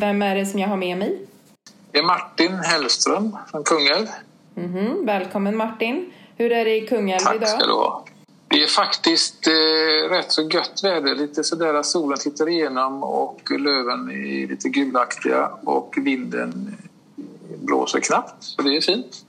Vem är det som jag har med mig? Det är Martin Hellström från Kungälv. Mhm, Välkommen Martin. Hur är det i Kungälv Tack idag? ska du ha. Det är faktiskt eh, rätt så gött väder. Lite sådär att solen tittar igenom och löven är lite gulaktiga och vinden blåser knappt. Så det är fint.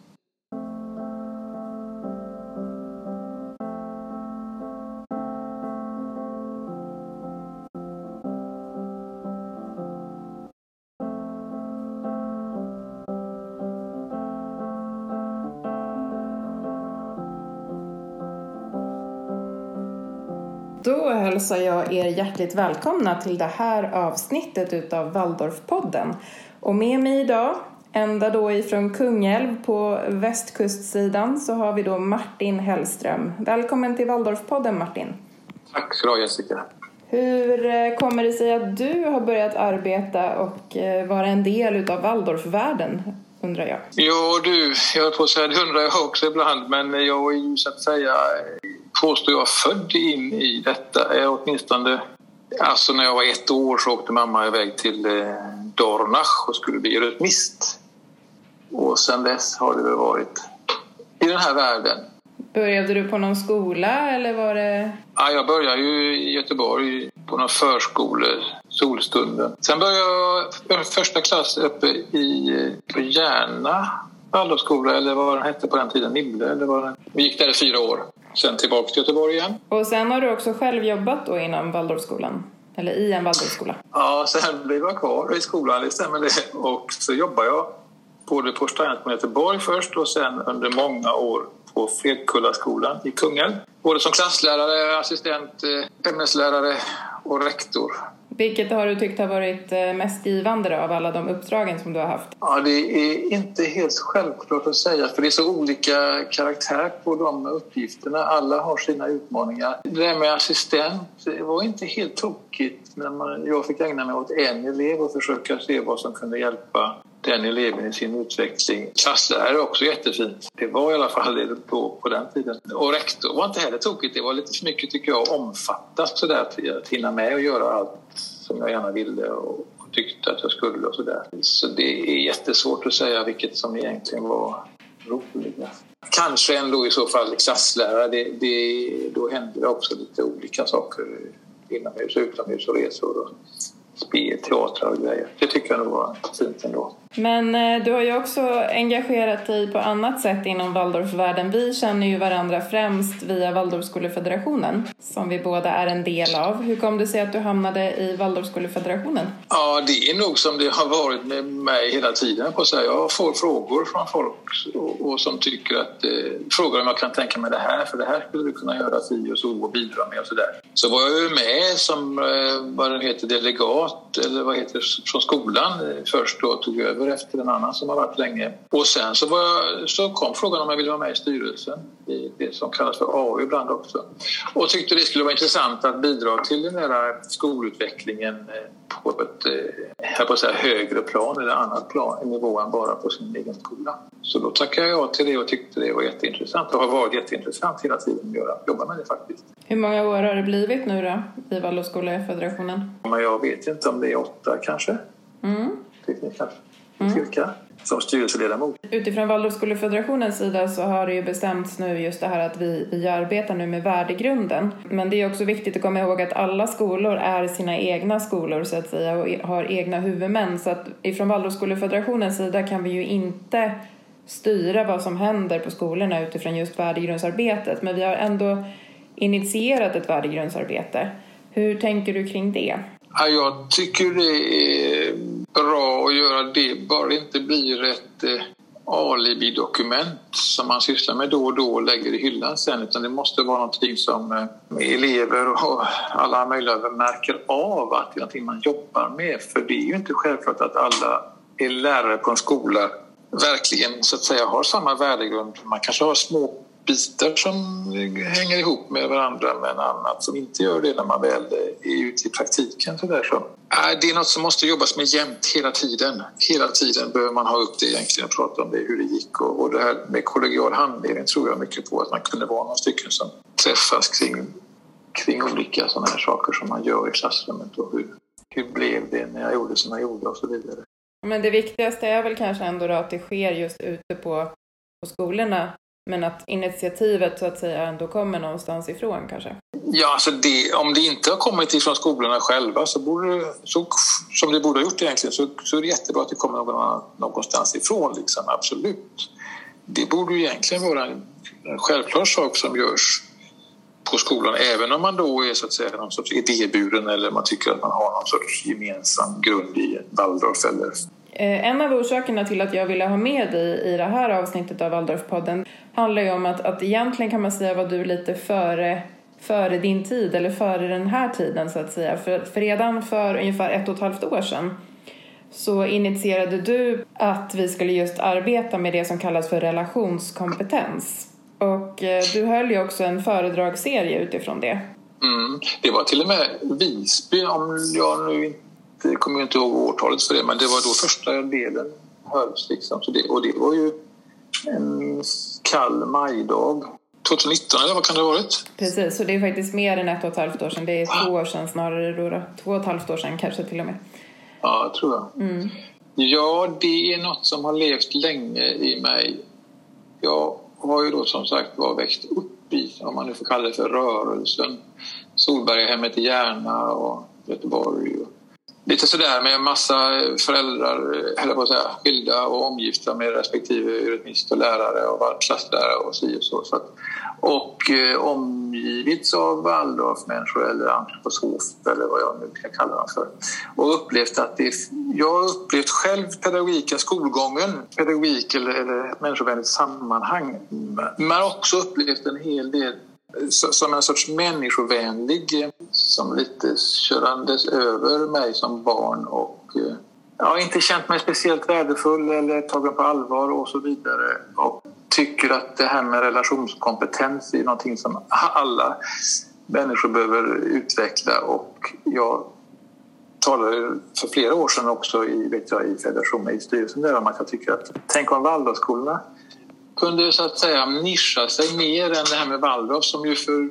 Hälsar jag er hjärtligt välkomna till det här avsnittet utav Waldorfpodden. Och med mig idag, ända då ifrån Kungälv på västkustsidan, så har vi då Martin Hellström. Välkommen till Waldorfpodden Martin. Tack ska du ha Jessica. Hur eh, kommer det sig att du har börjat arbeta och eh, vara en del utav Waldorfvärlden, undrar jag? Ja du, jag höll på att säga det undrar jag också ibland men jag är ju så att säga påstår jag född in i detta. Jag åtminstone, alltså när jag var ett år så åkte mamma iväg till eh, Dornach och skulle bli rytmist. Och sen dess har det väl varit i den här världen. Började du på någon skola eller var det... Ja, jag började ju i Göteborg på någon förskola, Solstunden. Sen började jag första klass uppe i på Järna Waldorfskola eller vad den hette på den tiden, Nibble eller vad den... Vi gick där i fyra år. Sen tillbaka till Göteborg igen. Och sen har du också själv jobbat då inom Waldorfskolan? Eller i en Waldorfskola? Ja, sen blev jag kvar i skolan, det stämmer det. Och så jobbade jag både på Steinerskolan i Göteborg först och sen under många år på Fredkullaskolan i Kungälv. Både som klasslärare, assistent, eh, ämneslärare och rektor. Vilket har du tyckt har varit eh, mest givande av alla de uppdragen som du har haft? Ja, det är inte helt självklart att säga för det är så olika karaktär på de uppgifterna. Alla har sina utmaningar. Det där med assistent var inte helt tokigt när man, jag fick ägna mig åt en elev och försöka se vad som kunde hjälpa den eleven i sin utveckling. Klasslärare är också jättefint. Det var i alla fall det på, på den tiden. Och rektor var inte heller tokigt. Det var lite för mycket tycker jag omfattat sådär till att hinna med och göra allt som jag gärna ville och tyckte att jag skulle och sådär. Så det är jättesvårt att säga vilket som egentligen var roligast. Kanske ändå i så fall klasslärare. Det, det, då händer det också lite olika saker inomhus, utomhus och resor och spel, teatrar och grejer. Det tycker jag nog var fint ändå. Men eh, du har ju också engagerat dig på annat sätt inom Waldorfvärlden. Vi känner ju varandra främst via Waldorfskolefederationen som vi båda är en del av. Hur kom det sig att du hamnade i Waldorfskolefederationen? Ja, det är nog som det har varit med mig hela tiden. På så. Jag får frågor från folk och, som tycker att eh, frågar om jag kan tänka mig det här för det här skulle du kunna göra si och så och bidra med och så där. Så var jag ju med som eh, vad det heter delegat eller vad heter från skolan eh, först och tog över efter en annan som har varit länge. Och sen så, jag, så kom frågan om jag ville vara med i styrelsen i det som kallas för AU ibland också. Och tyckte det skulle vara intressant att bidra till den här skolutvecklingen eh, på ett eh, på att säga, högre plan eller annat plan, en nivå än bara på sin egen skola. Så då tackade jag ja till det och tyckte det var jätteintressant och har varit jätteintressant hela tiden att göra, jobba med det faktiskt. Hur många år har det blivit nu då i Waldorfskolefederationen? Men jag vet inte om det är åtta kanske. Mm. Det kanske. Cirka. Som styrelseledamot. Utifrån Waldorfskolefederationens sida så har det ju bestämts nu just det här att vi, vi arbetar nu med värdegrunden. Men det är också viktigt att komma ihåg att alla skolor är sina egna skolor så att säga och har egna huvudmän. Så att ifrån Waldorfskolefederationens sida kan vi ju inte styra vad som händer på skolorna utifrån just värdegrundsarbetet. Men vi har ändå initierat ett värdegrundsarbete. Hur tänker du kring det? Ja, jag tycker det är bra att göra det, bara det inte blir ett eh, alibi-dokument som man sysslar med då och då och lägger i hyllan sen utan det måste vara någonting som eh, elever och alla möjliga märker av att det är någonting man jobbar med för det är ju inte självklart att alla är lärare på en skola verkligen så att säga har samma värdegrund. Man kanske har små bitar som hänger ihop med varandra men annat som inte gör det när man väl är ute i praktiken. Så där. Så, äh, det är något som måste jobbas med jämt hela tiden. Hela tiden behöver man ha upp det egentligen och prata om det, hur det gick och, och det här med kollegial handledning tror jag mycket på att man kunde vara några stycken som träffas kring, kring olika sådana här saker som man gör i klassrummet och hur, hur blev det när jag gjorde som jag gjorde och så vidare. Men det viktigaste är väl kanske ändå att det sker just ute på, på skolorna men att initiativet så att säga ändå kommer någonstans ifrån kanske? Ja, alltså det, om det inte har kommit ifrån skolorna själva så borde så, som det borde ha gjort egentligen så, så är det jättebra att det kommer någon, annan någonstans ifrån, liksom, absolut. Det borde ju egentligen vara en, en självklar sak som görs på skolan även om man då är så att säga någon sorts idéburen eller man tycker att man har någon sorts gemensam grund i Waldorf eller Eh, en av orsakerna till att jag ville ha med dig i det här avsnittet av Waldorfpodden handlar ju om att, att egentligen kan man säga var du lite före, före din tid eller före den här tiden så att säga. För, för redan för ungefär ett och ett halvt år sedan så initierade du att vi skulle just arbeta med det som kallas för relationskompetens. Och eh, du höll ju också en föredragsserie utifrån det. Mm, det var till och med Visby om jag nu inte jag kommer inte ihåg årtalet för det, men det var då första delen hölls. Liksom. Så det, och det var ju en kall majdag. 2019 eller vad kan det ha varit? Precis, så det är faktiskt mer än ett och ett halvt år sedan. Det är två år sedan snarare då. Två och ett halvt år sedan kanske till och med. Ja, tror jag. Mm. Ja, det är något som har levt länge i mig. Jag har ju då som sagt var växt upp i, om man nu får kalla det för rörelsen, Solbergahemmet i Järna och Göteborg och lite sådär med massa föräldrar, eller på säga, skilda och omgifta med respektive rytmist och lärare och klasslärare och si och så. så att, och eh, omgivits av Waldorfmänniskor eller antroposofer eller vad jag nu kan kalla dem för. Och upplevt att det, jag har upplevt själv pedagogiken, skolgången, pedagogik eller, eller människovänligt sammanhang. Men också upplevt en hel del som en sorts människovänlig eh, som lite körandes över mig som barn och eh, ja, inte känt mig speciellt värdefull eller tagen på allvar och så vidare. Och tycker att det här med relationskompetens är någonting som alla människor behöver utveckla och jag talade för flera år sedan också i, vet jag, i federationen, i styrelsen där om att jag tycker att tänk om Waldorfskolorna kunde så att säga nischa sig mer än det här med Waldorf som ju för eh,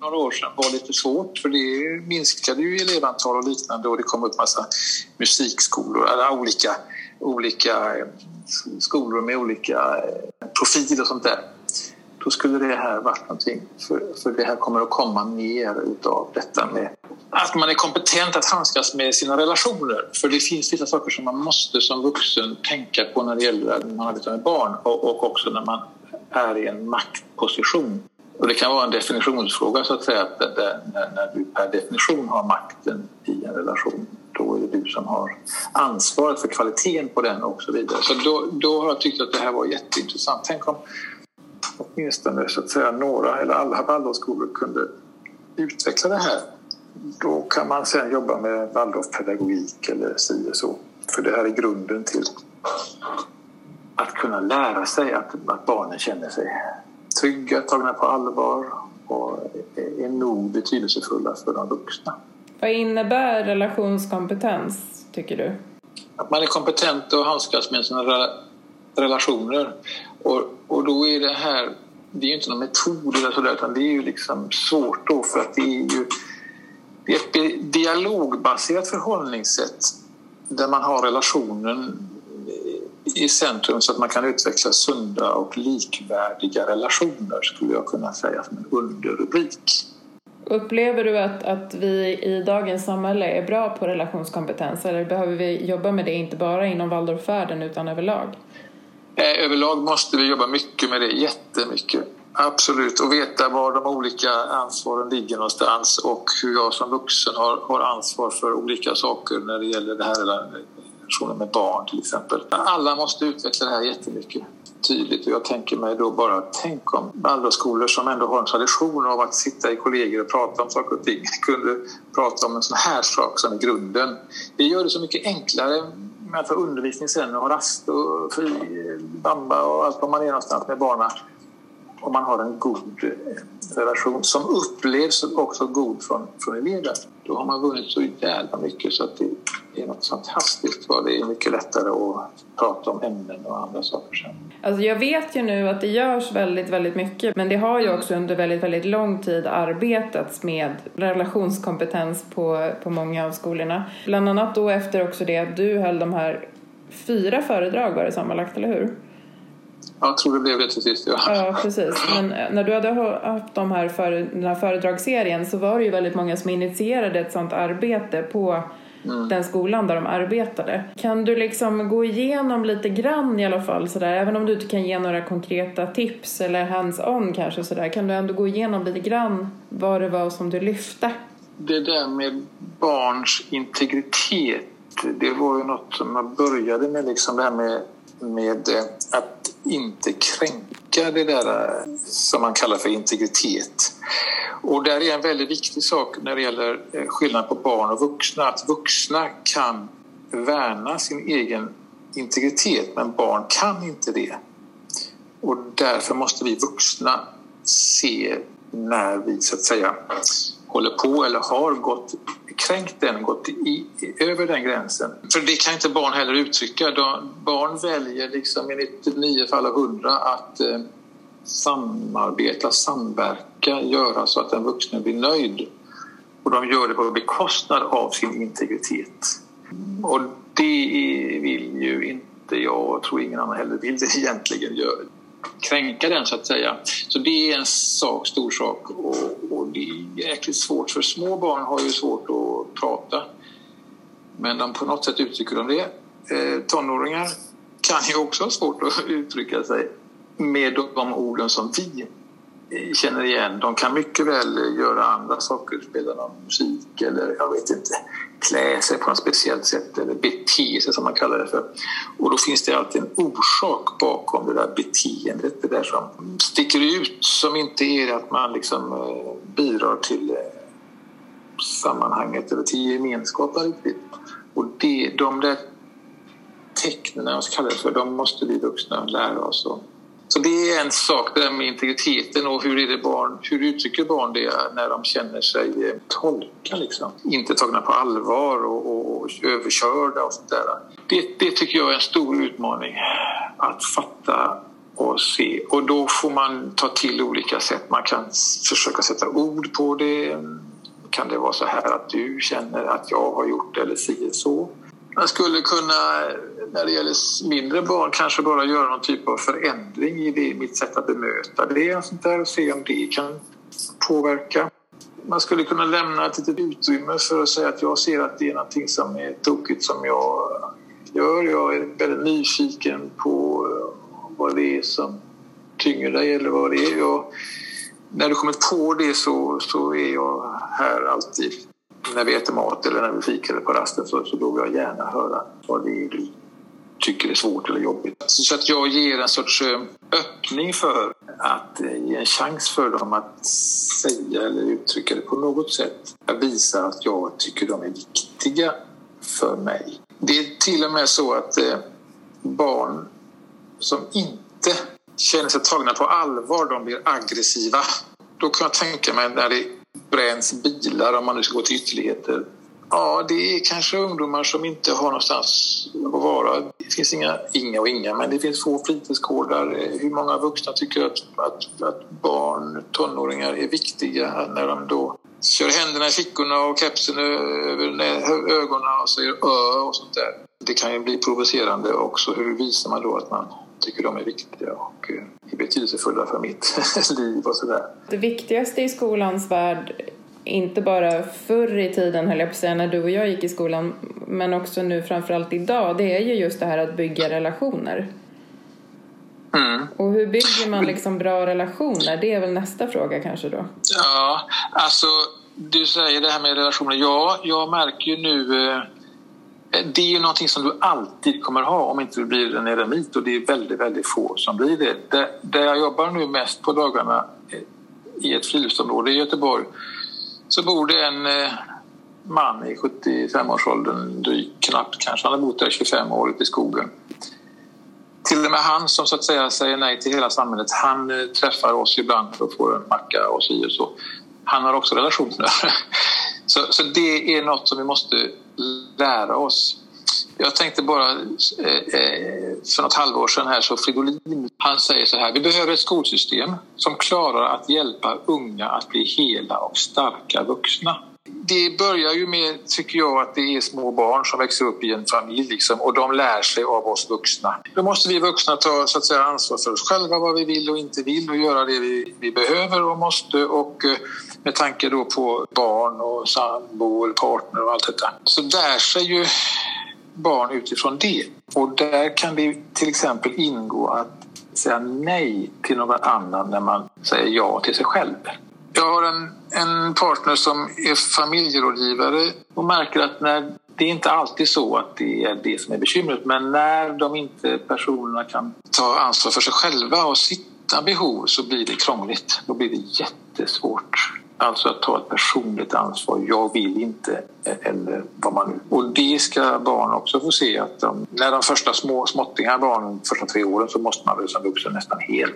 några år sedan var lite svårt för det minskade ju elevantal och liknande och det kom upp massa musikskolor, eller olika, olika eh, skolor med olika eh, profiler och sånt där. Då skulle det här varit någonting, för, för det här kommer att komma mer utav detta med att man är kompetent att handskas med sina relationer. För det finns vissa saker som man måste som vuxen tänka på när det gäller att man arbetar med barn och, och också när man är i en maktposition. Och det kan vara en definitionsfråga så att säga, att det, när, när du per definition har makten i en relation då är det du som har ansvaret för kvaliteten på den och så vidare. Så då, då har jag tyckt att det här var jätteintressant. Tänk om åtminstone så att säga några eller alla Waldorfskolor kunde utveckla det här då kan man sen jobba med Waldorfpedagogik eller si och så. För det här är grunden till att kunna lära sig att, att barnen känner sig trygga, tagna på allvar och är nog betydelsefulla för de vuxna. Vad innebär relationskompetens, tycker du? Att man är kompetent att handskas med sina relationer. Och, och då är det här, det är ju inte någon metod eller sådär, utan det är ju liksom svårt då för att det är ju det är ett dialogbaserat förhållningssätt där man har relationen i centrum så att man kan utveckla sunda och likvärdiga relationer skulle jag kunna säga som en underrubrik. Upplever du att, att vi i dagens samhälle är bra på relationskompetens eller behöver vi jobba med det inte bara inom Waldorfvärlden utan överlag? Eh, överlag måste vi jobba mycket med det, jättemycket. Absolut, och veta var de olika ansvaren ligger någonstans och hur jag som vuxen har, har ansvar för olika saker när det gäller det här relationen med barn till exempel. Alla måste utveckla det här jättemycket tydligt och jag tänker mig då bara tänk om Waldorfskolor som ändå har en tradition av att sitta i kollegor och prata om saker och ting kunde prata om en sån här sak som är grunden. Det gör det så mycket enklare med att få undervisning sen och ha rast och fri bamba och allt vad man är någonstans med barnen om man har en god eh, relation som upplevs också god från, från elever. Då har man vunnit så jävla mycket så att det är något fantastiskt vad det är mycket lättare att prata om ämnen och andra saker sen. Alltså jag vet ju nu att det görs väldigt, väldigt mycket men det har ju också under väldigt, väldigt lång tid arbetats med relationskompetens på, på många av skolorna. Bland annat då efter också det att du höll de här fyra föredrag var det sammanlagt, eller hur? Jag tror det blev det till sist, ja. Ja, precis. Men eh, när du hade haft de här för, den här föredragsserien så var det ju väldigt många som initierade ett sånt arbete på mm. den skolan där de arbetade. Kan du liksom gå igenom lite grann i alla fall sådär, även om du inte kan ge några konkreta tips eller hands-on kanske sådär, kan du ändå gå igenom lite grann vad det var som du lyfte? Det där med barns integritet, det var ju något som man började med liksom det här med, med eh, att inte kränka det där eh, som man kallar för integritet. Och där är en väldigt viktig sak när det gäller eh, skillnad på barn och vuxna, att vuxna kan värna sin egen integritet men barn kan inte det. Och därför måste vi vuxna se när vi så att säga håller på eller har gått kränkt den, gått i, över den gränsen. För det kan inte barn heller uttrycka. De, barn väljer liksom i 99 fall av 100 att eh, samarbeta, samverka, göra så att den vuxne blir nöjd. Och de gör det på bekostnad av sin integritet. Och det vill ju inte jag, och tror ingen annan heller vill det egentligen göra kränka den så att säga. Så det är en sak, stor sak och, och det är jäkligt svårt för små barn har ju svårt att prata. Men de, på något sätt uttrycker de det. Eh, tonåringar kan ju också ha svårt att uttrycka sig med de orden som vi känner igen. De kan mycket väl göra andra saker, spela någon musik eller jag vet inte, klä sig på ett speciellt sätt eller bete sig som man kallar det för. Och då finns det alltid en orsak bakom det där beteendet, det där som sticker ut som inte är att man liksom eh, bidrar till eh, sammanhanget eller till gemenskapen riktigt. Och det, de där tecknen, jag ska kalla det för, de måste vi vuxna lära oss att så det är en sak, det där med integriteten och hur, är det barn, hur uttrycker barn det när de känner sig eh, tolka, liksom. inte tagna på allvar och, och, och överkörda och sånt där. Det, det tycker jag är en stor utmaning, att fatta och se. Och då får man ta till olika sätt. Man kan försöka sätta ord på det. Kan det vara så här att du känner att jag har gjort det eller si så? Man skulle kunna, när det gäller mindre barn, kanske bara göra någon typ av förändring i det, mitt sätt att bemöta det och, sånt där, och se om det kan påverka. Man skulle kunna lämna ett litet utrymme för att säga att jag ser att det är någonting som är tokigt som jag gör. Jag är väldigt nyfiken på eh, vad det är som tynger dig eller vad det är. Jag, när du kommer på det så, så är jag här alltid när vi äter mat eller när vi fikar på rasten så, så vill jag gärna höra vad det är du tycker är svårt eller jobbigt. Så att jag ger en sorts eh, öppning för att eh, ge en chans för dem att säga eller uttrycka det på något sätt. Jag visar att jag tycker de är viktiga för mig. Det är till och med så att eh, barn som inte känner sig tagna på allvar, de blir aggressiva. Då kan jag tänka mig när det bränns bilar om man nu ska gå till ytterligheter. Ja, det är kanske ungdomar som inte har någonstans att vara. Det finns inga, inga och inga, men det finns få fritidsgårdar. Hur många vuxna tycker att, att, att barn, tonåringar är viktiga när de då kör händerna i fickorna och kepsen över ögonen och säger ö och sånt där. Det kan ju bli provocerande också. Hur visar man då att man tycker de är viktiga och eh, är betydelsefulla för mitt liv och sådär. Det viktigaste i skolans värld inte bara förr i tiden höll jag på att säga när du och jag gick i skolan men också nu framförallt idag det är ju just det här att bygga relationer. Mm. Och hur bygger man liksom bra relationer? Det är väl nästa fråga kanske då? Ja, alltså du säger det här med relationer. Ja, jag märker ju nu eh, det är ju någonting som du alltid kommer ha om inte du blir en eremit och det är väldigt, väldigt få som blir det. Där jag jobbar nu mest på dagarna eh, i ett friluftsområde i Göteborg så bor det en eh, man i 75-årsåldern, knappt kanske. Han har bott där 25 år ute i skogen till och med han som så att säga säger nej till hela samhället, han eh, träffar oss ibland för att få en macka och si och så. Han har också relationer. Så, så det är något som vi måste lära oss. Jag tänkte bara eh, eh, för något halvår sedan här så Fridolin, han säger så här, vi behöver ett skolsystem som klarar att hjälpa unga att bli hela och starka vuxna det börjar ju med, tycker jag, att det är små barn som växer upp i en familj liksom, och de lär sig av oss vuxna. Då måste vi vuxna ta så att säga, ansvar för oss själva, vad vi vill och inte vill och göra det vi, vi behöver och måste och eh, med tanke då på barn och sambo eller partner och allt detta. Så lär sig ju barn utifrån det. Och där kan det till exempel ingå att säga nej till någon annan när man säger ja till sig själv. Jag har en, en partner som är familjerådgivare och märker att när det är inte alltid så att det är det som är bekymret men när de inte personerna kan ta ansvar för sig själva och sitt utan behov så blir det krångligt. Då blir det jättesvårt. Alltså att ta ett personligt ansvar. Jag vill inte, eh, eller vad man nu... Och det ska barn också få se att de, när de första små småttingar barnen, första tre åren, så måste man väl som vuxen nästan helt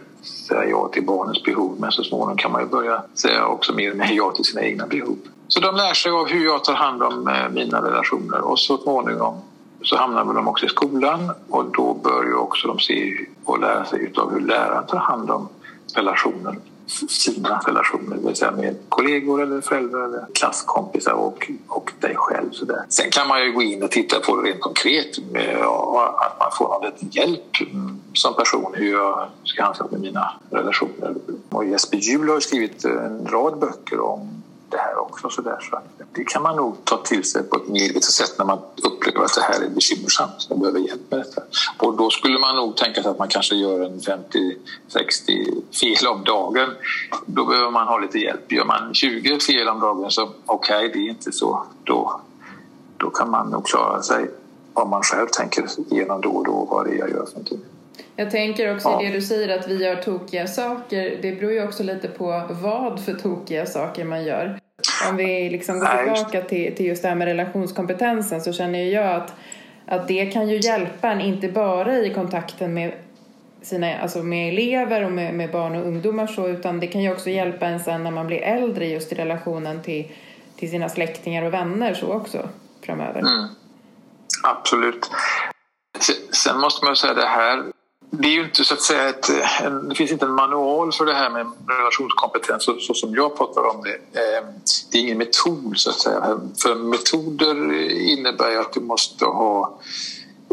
säga ja till barnens behov. Men så småningom kan man ju börja säga också mer och ja till sina egna behov. Så de lär sig av hur jag tar hand om eh, mina relationer och så småningom så hamnar de också i skolan och då bör ju också de se och lära sig av hur läraren tar hand om relationen sina relationer, det vill säga med kollegor eller föräldrar eller klasskompisar och, och dig själv. Så där. Sen kan man ju gå in och titta på det rent konkret, med, att man får någon liten hjälp mm, som person hur jag ska handskas med mina relationer. Och Jesper Juhl har skrivit en rad böcker om det här också. Så där. Så det kan man nog ta till sig på ett medvetet sätt när man upplever att det här är bekymmersamt och behöver hjälp med detta. Och då skulle man nog tänka sig att man kanske gör en 50-60 fel om dagen. Då behöver man ha lite hjälp. Gör man 20 fel om dagen så okej, okay, det är inte så. Då, då kan man nog klara sig om man själv tänker igenom då och då vad det är jag gör för någonting. Jag tänker också ja. i det du säger att vi gör tokiga saker. Det beror ju också lite på vad för tokiga saker man gör. Om vi liksom går tillbaka till, till just det här med relationskompetensen så känner jag att, att det kan ju hjälpa en inte bara i kontakten med sina, alltså med elever och med, med barn och ungdomar så utan det kan ju också hjälpa en sen när man blir äldre just i relationen till, till sina släktingar och vänner så också framöver. Mm. Absolut. Sen måste man säga det här det är ju inte så att säga ett, en, det finns inte en manual för det här med relationskompetens så, så som jag pratar om det. Eh, det är ingen metod så att säga. För metoder innebär ju att du måste ha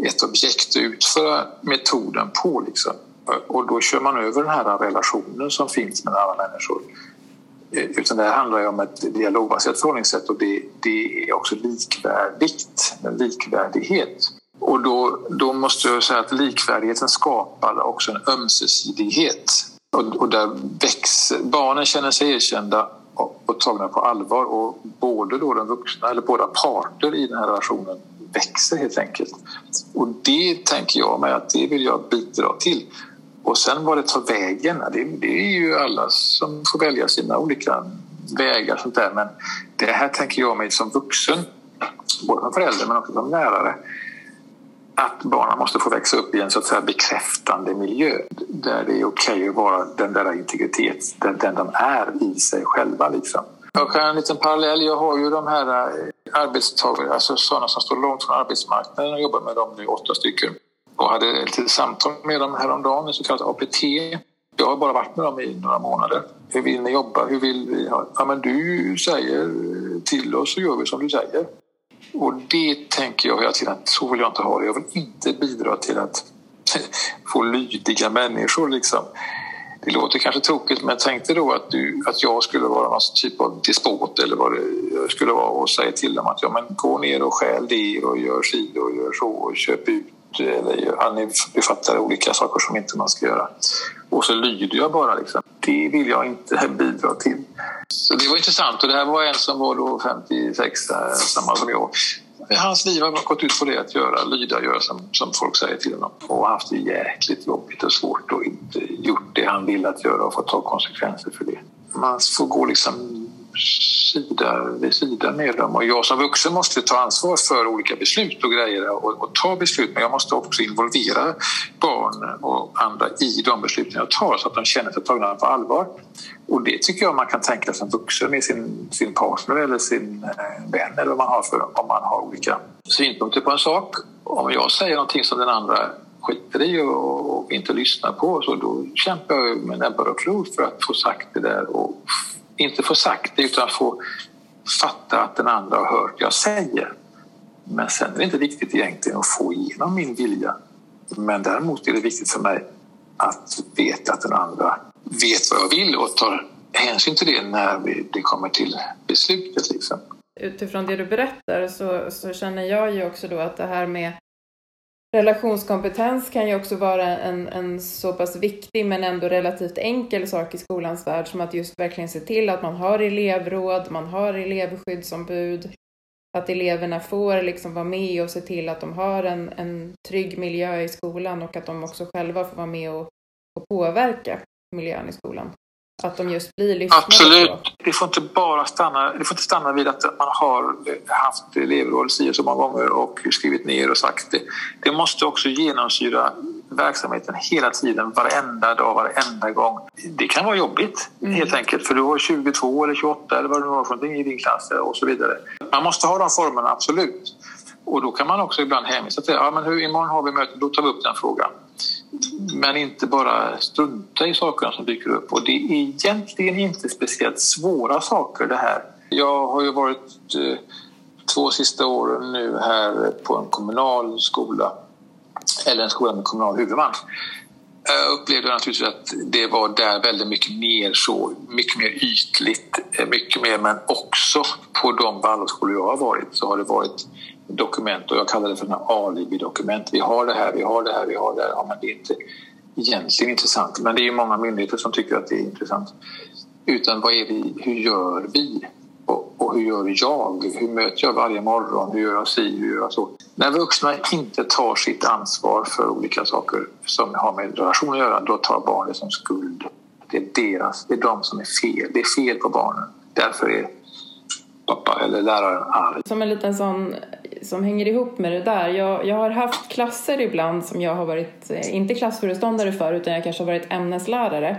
ett objekt att utföra metoden på. Liksom. Och då kör man över den här relationen som finns mellan alla människor. Eh, utan det här handlar ju om ett dialogbaserat förhållningssätt och det, det är också likvärdigt, en likvärdighet. Och då, då måste jag säga att likvärdigheten skapar också en ömsesidighet. Och, och där växer, barnen känner sig erkända och, och tagna på allvar och både då den vuxna, eller båda parter i den här relationen växer helt enkelt. Och det tänker jag mig att det vill jag bidra till. Och sen vad det tar vägen, det, det är ju alla som får välja sina olika vägar. Sånt där. Men det här tänker jag mig som vuxen, både som förälder men också som lärare att barnen måste få växa upp i en så att säga bekräftande miljö där det är okej okay att vara den där integritet, den, den de är i sig själva. Liksom. Jag kan en liten parallell. Jag har ju de här arbetstagarna, arbetstagare, alltså sådana som står långt från arbetsmarknaden och jobbar med dem nu, åtta stycken. Och hade ett samtal med dem häromdagen, så kallat APT. Jag har bara varit med dem i några månader. Hur vill ni jobba? Hur vill vi ha? Ja, men du säger till oss så gör vi som du säger. Och det tänker jag hela tiden att så vill jag inte ha det. Jag vill inte bidra till att få lydiga människor. Liksom. Det låter kanske tråkigt men tänk dig då att, du, att jag skulle vara någon typ av despot eller vad det skulle vara och säga till dem att ja, men gå ner och stjäl det och gör si och gör så och köp ut eller ja, ni fattar olika saker som inte man ska göra. Och så lyder jag bara. Liksom. Det vill jag inte bidra till. Så det var intressant och det här var en som var då 56, eh, samma som jag. Hans liv har gått ut på det att göra, lyda, göra som, som folk säger till honom. Och haft det jäkligt jobbigt och svårt och inte gjort det han vill att göra och fått ta konsekvenser för det. Man får gå liksom sida vid sida med dem. Och jag som vuxen måste ta ansvar för olika beslut och grejer och, och, ta beslut men jag måste också involvera barn och andra i de besluten jag tar så att de känner sig tagna på allvar. Och det tycker jag man kan tänka som vuxen med sin, sin partner eller sin eh, vän eller vad man har för om man har olika synpunkter på en sak. Om jag säger någonting som den andra skiter i och, och inte lyssnar på så då kämpar jag med näbbar och klor för att få sagt det där och inte få sagt det utan få fatta att den andra har hört jag säger. Men sen är det inte viktigt egentligen att få igenom min vilja. Men däremot är det viktigt för mig att veta att den andra vet vad jag vill och tar hänsyn till det när det kommer till beslutet. Liksom. Utifrån det du berättar så, så känner jag ju också då att det här med Relationskompetens kan ju också vara en, en så pass viktig men ändå relativt enkel sak i skolans värld som att just verkligen se till att man har elevråd, man har elevskyddsombud, att eleverna får liksom vara med och se till att de har en, en trygg miljö i skolan och att de också själva får vara med och, och påverka miljön i skolan. Att de just blir lyssnade Absolut. På. Det får inte bara stanna, det får inte stanna vid att man har haft elevråd si så många gånger och skrivit ner och sagt det. Det måste också genomsyra verksamheten hela tiden, varenda dag, varenda gång. Det kan vara jobbigt mm. helt enkelt för du har 22 eller 28 eller vad det nu var för någonting i din klass och så vidare. Man måste ha de formerna, absolut. Och då kan man också ibland hänvisa till ja, men hur, imorgon har vi möte, då tar vi upp den frågan. Men inte bara strunta i sakerna som dyker upp. Och det är egentligen inte speciellt svåra saker det här. Jag har ju varit eh, två sista åren nu här på en kommunal skola eller en skola med kommunal huvudman. Jag upplevde naturligtvis att det var där väldigt mycket mer så, mycket mer ytligt, eh, mycket mer men också på de Waldorfskolor jag har varit så har det varit dokument och jag kallar det för alibi-dokument. Vi har det här, vi har det här, vi har det här. Ja, men det är inte egentligen intressant. Men det är ju många myndigheter som tycker att det är intressant. Utan vad är vi, hur gör vi? Och, och hur gör jag? Hur möter jag varje morgon? Hur gör jag si? Hur gör jag så? När vuxna inte tar sitt ansvar för olika saker som har med relation att göra, då tar barn det som skuld. Det är deras, det är de som är fel. Det är fel på barnen. Därför är pappa eller läraren arg. Som en liten sån som hänger ihop med det där. Jag, jag har haft klasser ibland som jag har varit, eh, inte klassföreståndare för, utan jag kanske har varit ämneslärare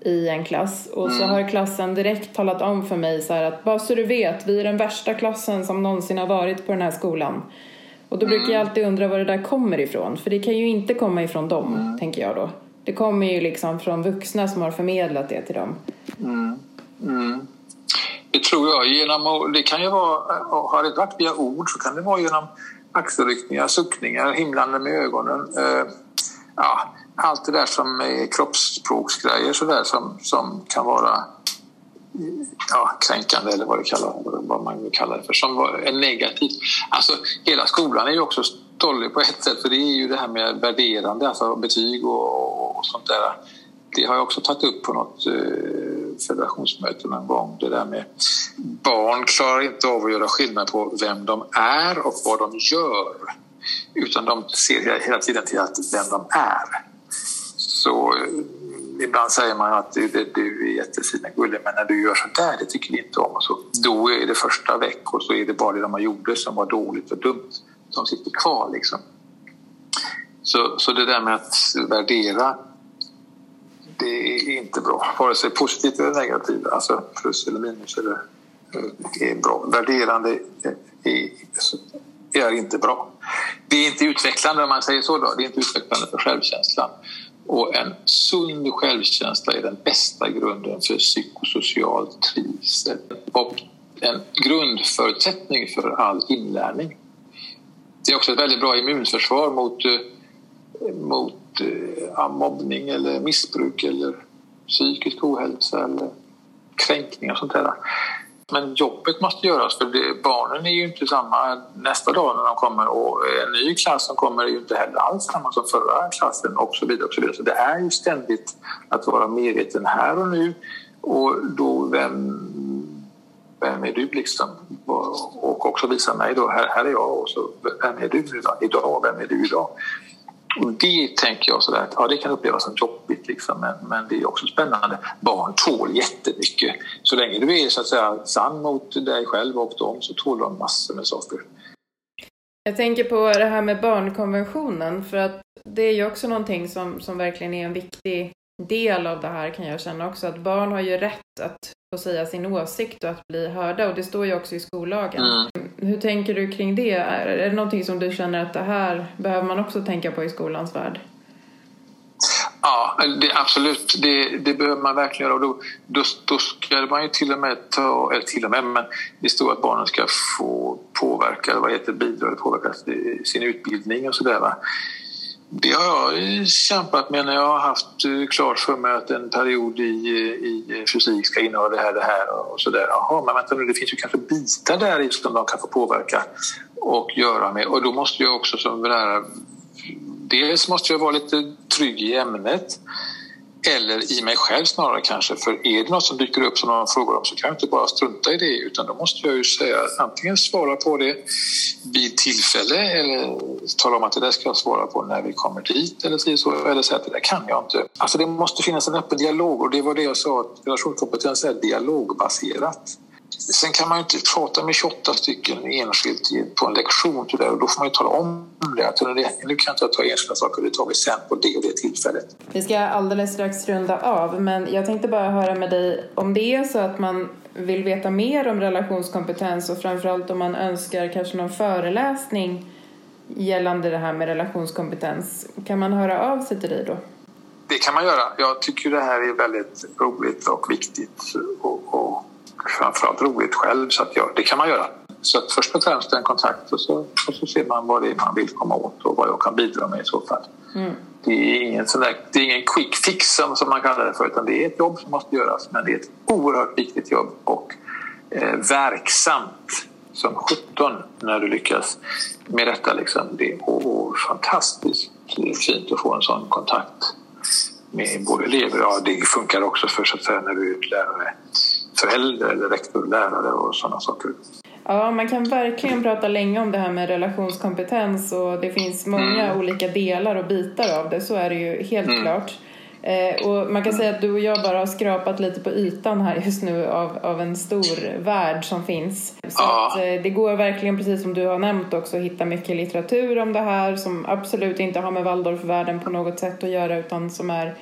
i en klass och mm. så har klassen direkt talat om för mig så att bara så du vet, vi är den värsta klassen som någonsin har varit på den här skolan. Och då brukar jag mm. alltid undra var det där kommer ifrån, för det kan ju inte komma ifrån dem, mm. tänker jag då. Det kommer ju liksom från vuxna som har förmedlat det till dem. Mm. mm. Det tror jag. Genom, det kan ju vara, har det varit via ord så kan det vara genom axelryckningar, suckningar, himlande med ögonen. Eh, ja, allt det där som är kroppsspråksgrejer så där, som, som kan vara ja, kränkande eller vad, det kallar, vad man vill kalla det för, som är negativt. Alltså, hela skolan är ju också stollig på ett sätt för det är ju det här med värderande, alltså betyg och, och sånt där. Det har jag också tagit upp på något eh, federationsmöte någon gång. Det där med barn klarar inte av att göra skillnad på vem de är och vad de gör. Utan de ser hela tiden till att vem de är. Så eh, ibland säger man att du, du är jättefin och gullig men när du gör så där, det tycker vi inte om. Och så, då är det första veck och så är det bara det de gjorde som var dåligt och dumt som sitter kvar. Liksom. Så, så det där med att värdera det är inte bra. Vare sig positivt eller negativt, alltså plus eller minus eller, eh, är bra. Värderande eh, är, alltså, är inte bra. Det är inte utvecklande om man säger så. Då. Det är inte utvecklande för självkänslan. Och en sund självkänsla är den bästa grunden för psykosocial trivsel och en grundförutsättning för all inlärning. Det är också ett väldigt bra immunförsvar mot, eh, mot eh, mobbning eller missbruk eller psykisk ohälsa eller kränkningar och sånt där. Men jobbet måste göras för det, barnen är ju inte samma nästa dag när de kommer och en ny klass som kommer är ju inte heller alls samma som förra klassen och så vidare. Och så, vidare. så det är ju ständigt att vara medveten här och nu och då vem, vem är du liksom? Och också visa mig då, här, här är jag och så vem är du? Idag, vem är du idag? Och det tänker jag sådär att ja, det kan upplevas som jobbigt liksom, men, men det är också spännande. Barn tål jättemycket. Så länge du är så att säga sann mot dig själv och dem så tål de massor med saker. Jag tänker på det här med barnkonventionen för att det är ju också någonting som, som verkligen är en viktig del av det här kan jag känna också. Att barn har ju rätt att få säga sin åsikt och att bli hörda och det står ju också i skollagen. Mm. Hur tänker du kring det? Är, det någonting som du känner att det här behöver man också tänka på i skolans värld? Ja, det, absolut. Det, det, behöver man verkligen göra. Och då, då, då ska man ju till och med ta, eller till och med, men det står att barnen ska få påverka, vad heter bidra, påverka sin utbildning och sådär. Det har jag kämpat med när jag har haft eh, klart för mig att en period i, eh, i eh, fysik ska innehålla det här, det här och sådär. Jaha, men vänta nu, det finns ju kanske bitar där i som de kan få påverka och göra med. Och då måste jag också som lärare dels måste jag vara lite trygg i ämnet eller i mig själv snarare kanske. För är det något som dyker upp som någon frågar om så kan jag inte bara strunta i det utan då måste jag ju säga antingen svara på det vid tillfälle eller tala om att det där ska jag svara på när vi kommer dit eller så, eller säga att det där kan jag inte. Alltså det måste finnas en öppen dialog och det var det jag sa att relationskompetens är dialogbaserat. Sen kan man ju inte prata med 28 stycken enskilt på en lektion och då får man ju tala om det. Att nu kan jag ta enskilda saker, det tar vi sen på det och det tillfället. Vi ska alldeles strax runda av, men jag tänkte bara höra med dig om det är så att man vill veta mer om relationskompetens och framförallt om man önskar kanske någon föreläsning gällande det här med relationskompetens. Kan man höra av sig till dig då? Det kan man göra. Jag tycker det här är väldigt roligt och viktigt och, och framförallt roligt själv så att ja, det kan man göra. Så att först och främst en kontakt och så, och så ser man vad det är man vill komma åt och vad jag kan bidra med i så fall. Mm. Det, är ingen sån där, det är ingen quick fix som, som man kallar det för utan det är ett jobb som måste göras men det är ett oerhört viktigt jobb och eh, verksamt som 17 när du lyckas med detta. Liksom. Det är oh, fantastiskt fint att få en sån kontakt med både elever. Ja, det funkar också för så att säga, när du är lärare förälder eller rektor, lärare och sådana saker. Ja, man kan verkligen prata länge om det här med relationskompetens och det finns många mm. olika delar och bitar av det, så är det ju helt mm. klart. Eh, och man kan säga att du och jag bara har skrapat lite på ytan här just nu av, av en stor värld som finns. Så ja. att, eh, det går verkligen, precis som du har nämnt också, att hitta mycket litteratur om det här som absolut inte har med Waldorfvärlden på något sätt att göra utan som är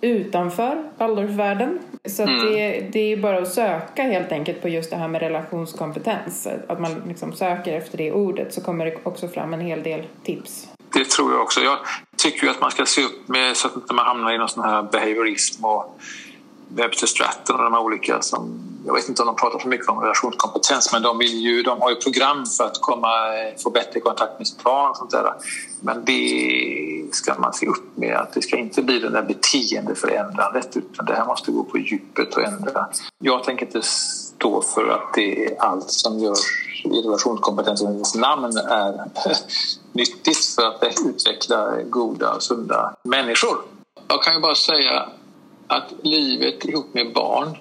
utanför Waldorfvärlden. Så mm. det, det är bara att söka helt enkelt på just det här med relationskompetens. Att man liksom söker efter det ordet så kommer det också fram en hel del tips. Det tror jag också. Jag tycker ju att man ska se upp med så att man inte hamnar i någon sån här behaviorism och Webster Stratton och de här olika som jag vet inte om de pratar för mycket om relationskompetens men de, vill ju, de har ju program för att komma, få bättre kontakt med sitt barn och sånt där. Men det ska man se upp med att det ska inte bli det där beteendeförändrandet utan det här måste gå på djupet och ändra. Jag tänker inte stå för att det är allt som görs i relationskompetensens namn är nyttigt för att utveckla goda, sunda människor. Jag kan ju bara säga att livet ihop med barn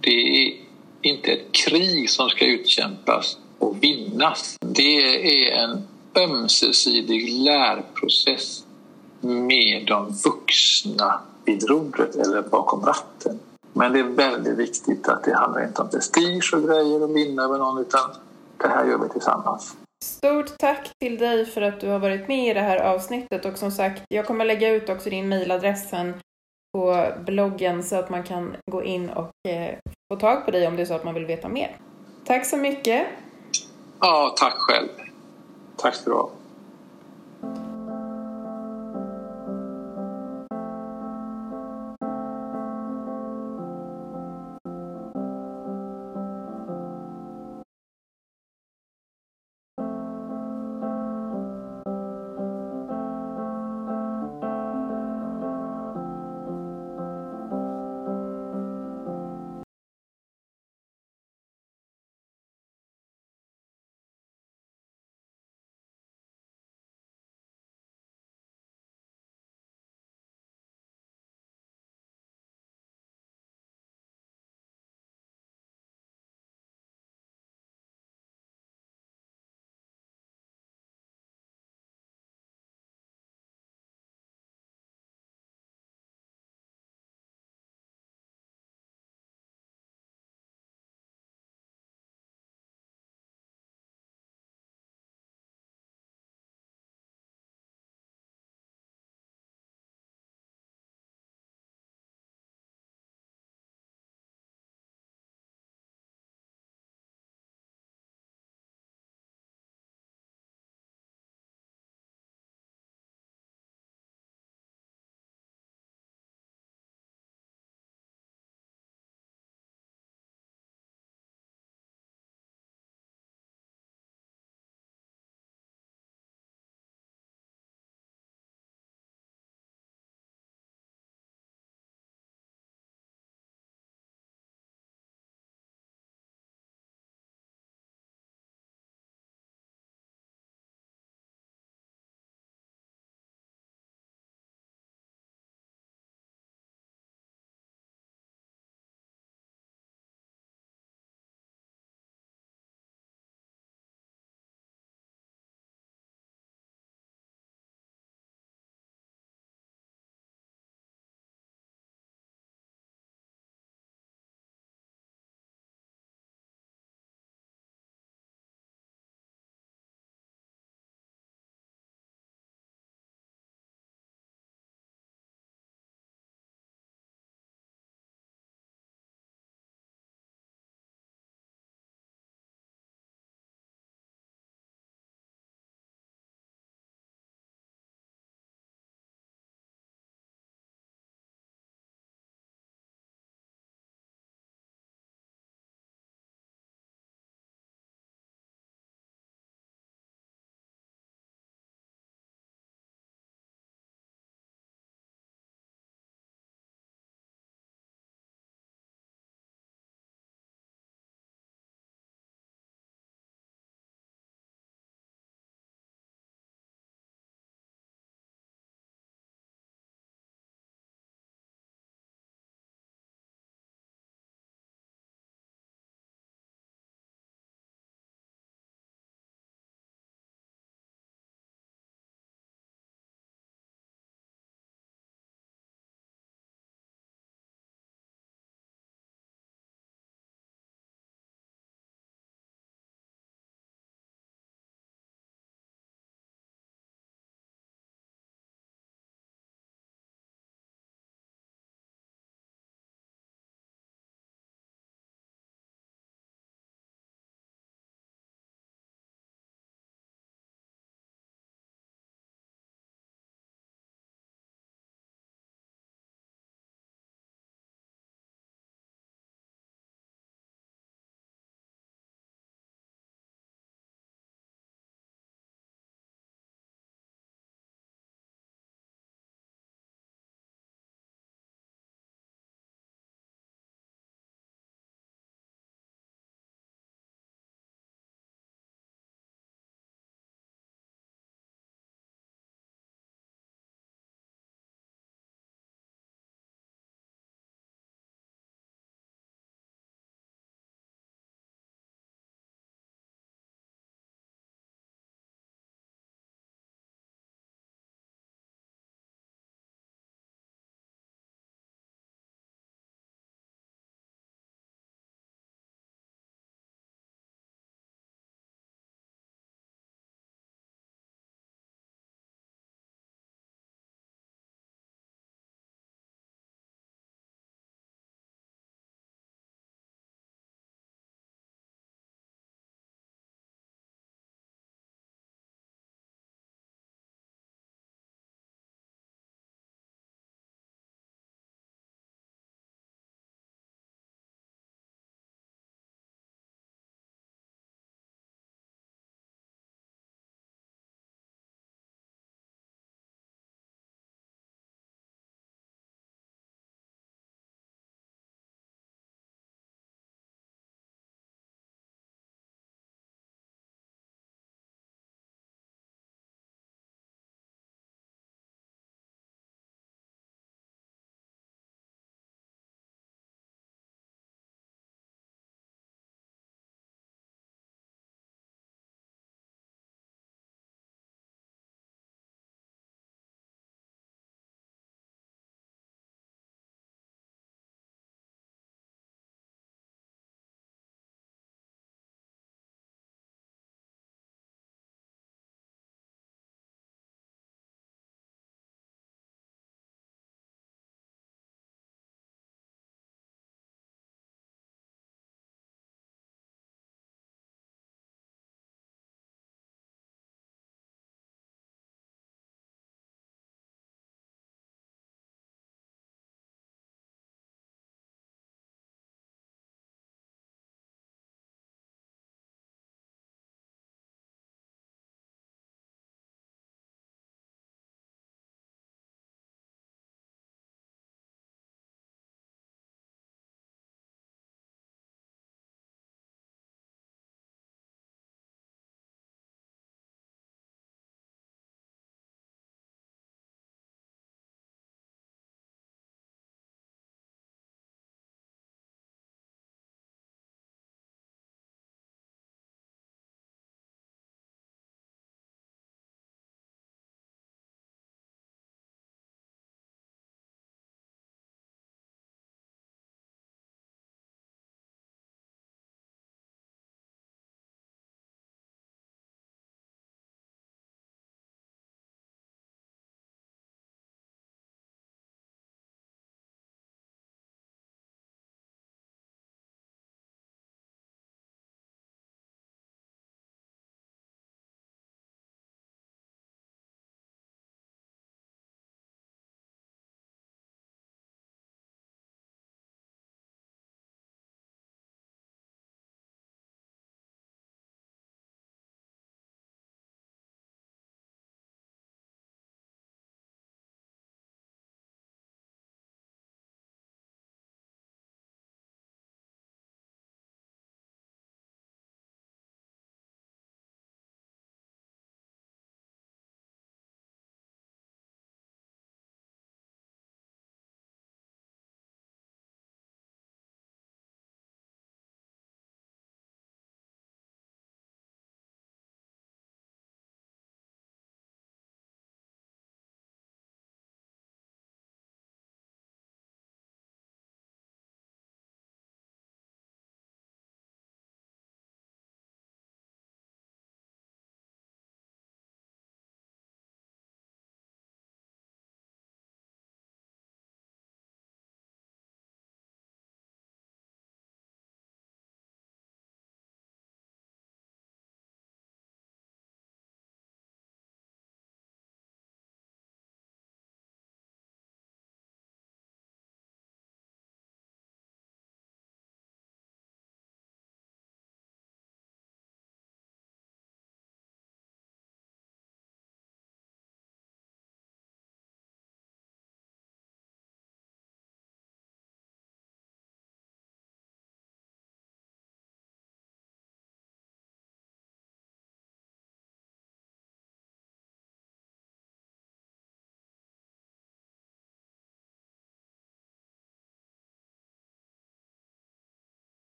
det är inte ett krig som ska utkämpas och vinnas. Det är en ömsesidig lärprocess med de vuxna vid rodret eller bakom ratten. Men det är väldigt viktigt att det handlar inte om prestige och grejer och vinna över någon utan det här gör vi tillsammans. Stort tack till dig för att du har varit med i det här avsnittet och som sagt, jag kommer lägga ut också din mejladress sen på bloggen så att man kan gå in och eh, få tag på dig om det är så att man vill veta mer. Tack så mycket! Ja, tack själv. Tack ska du ha.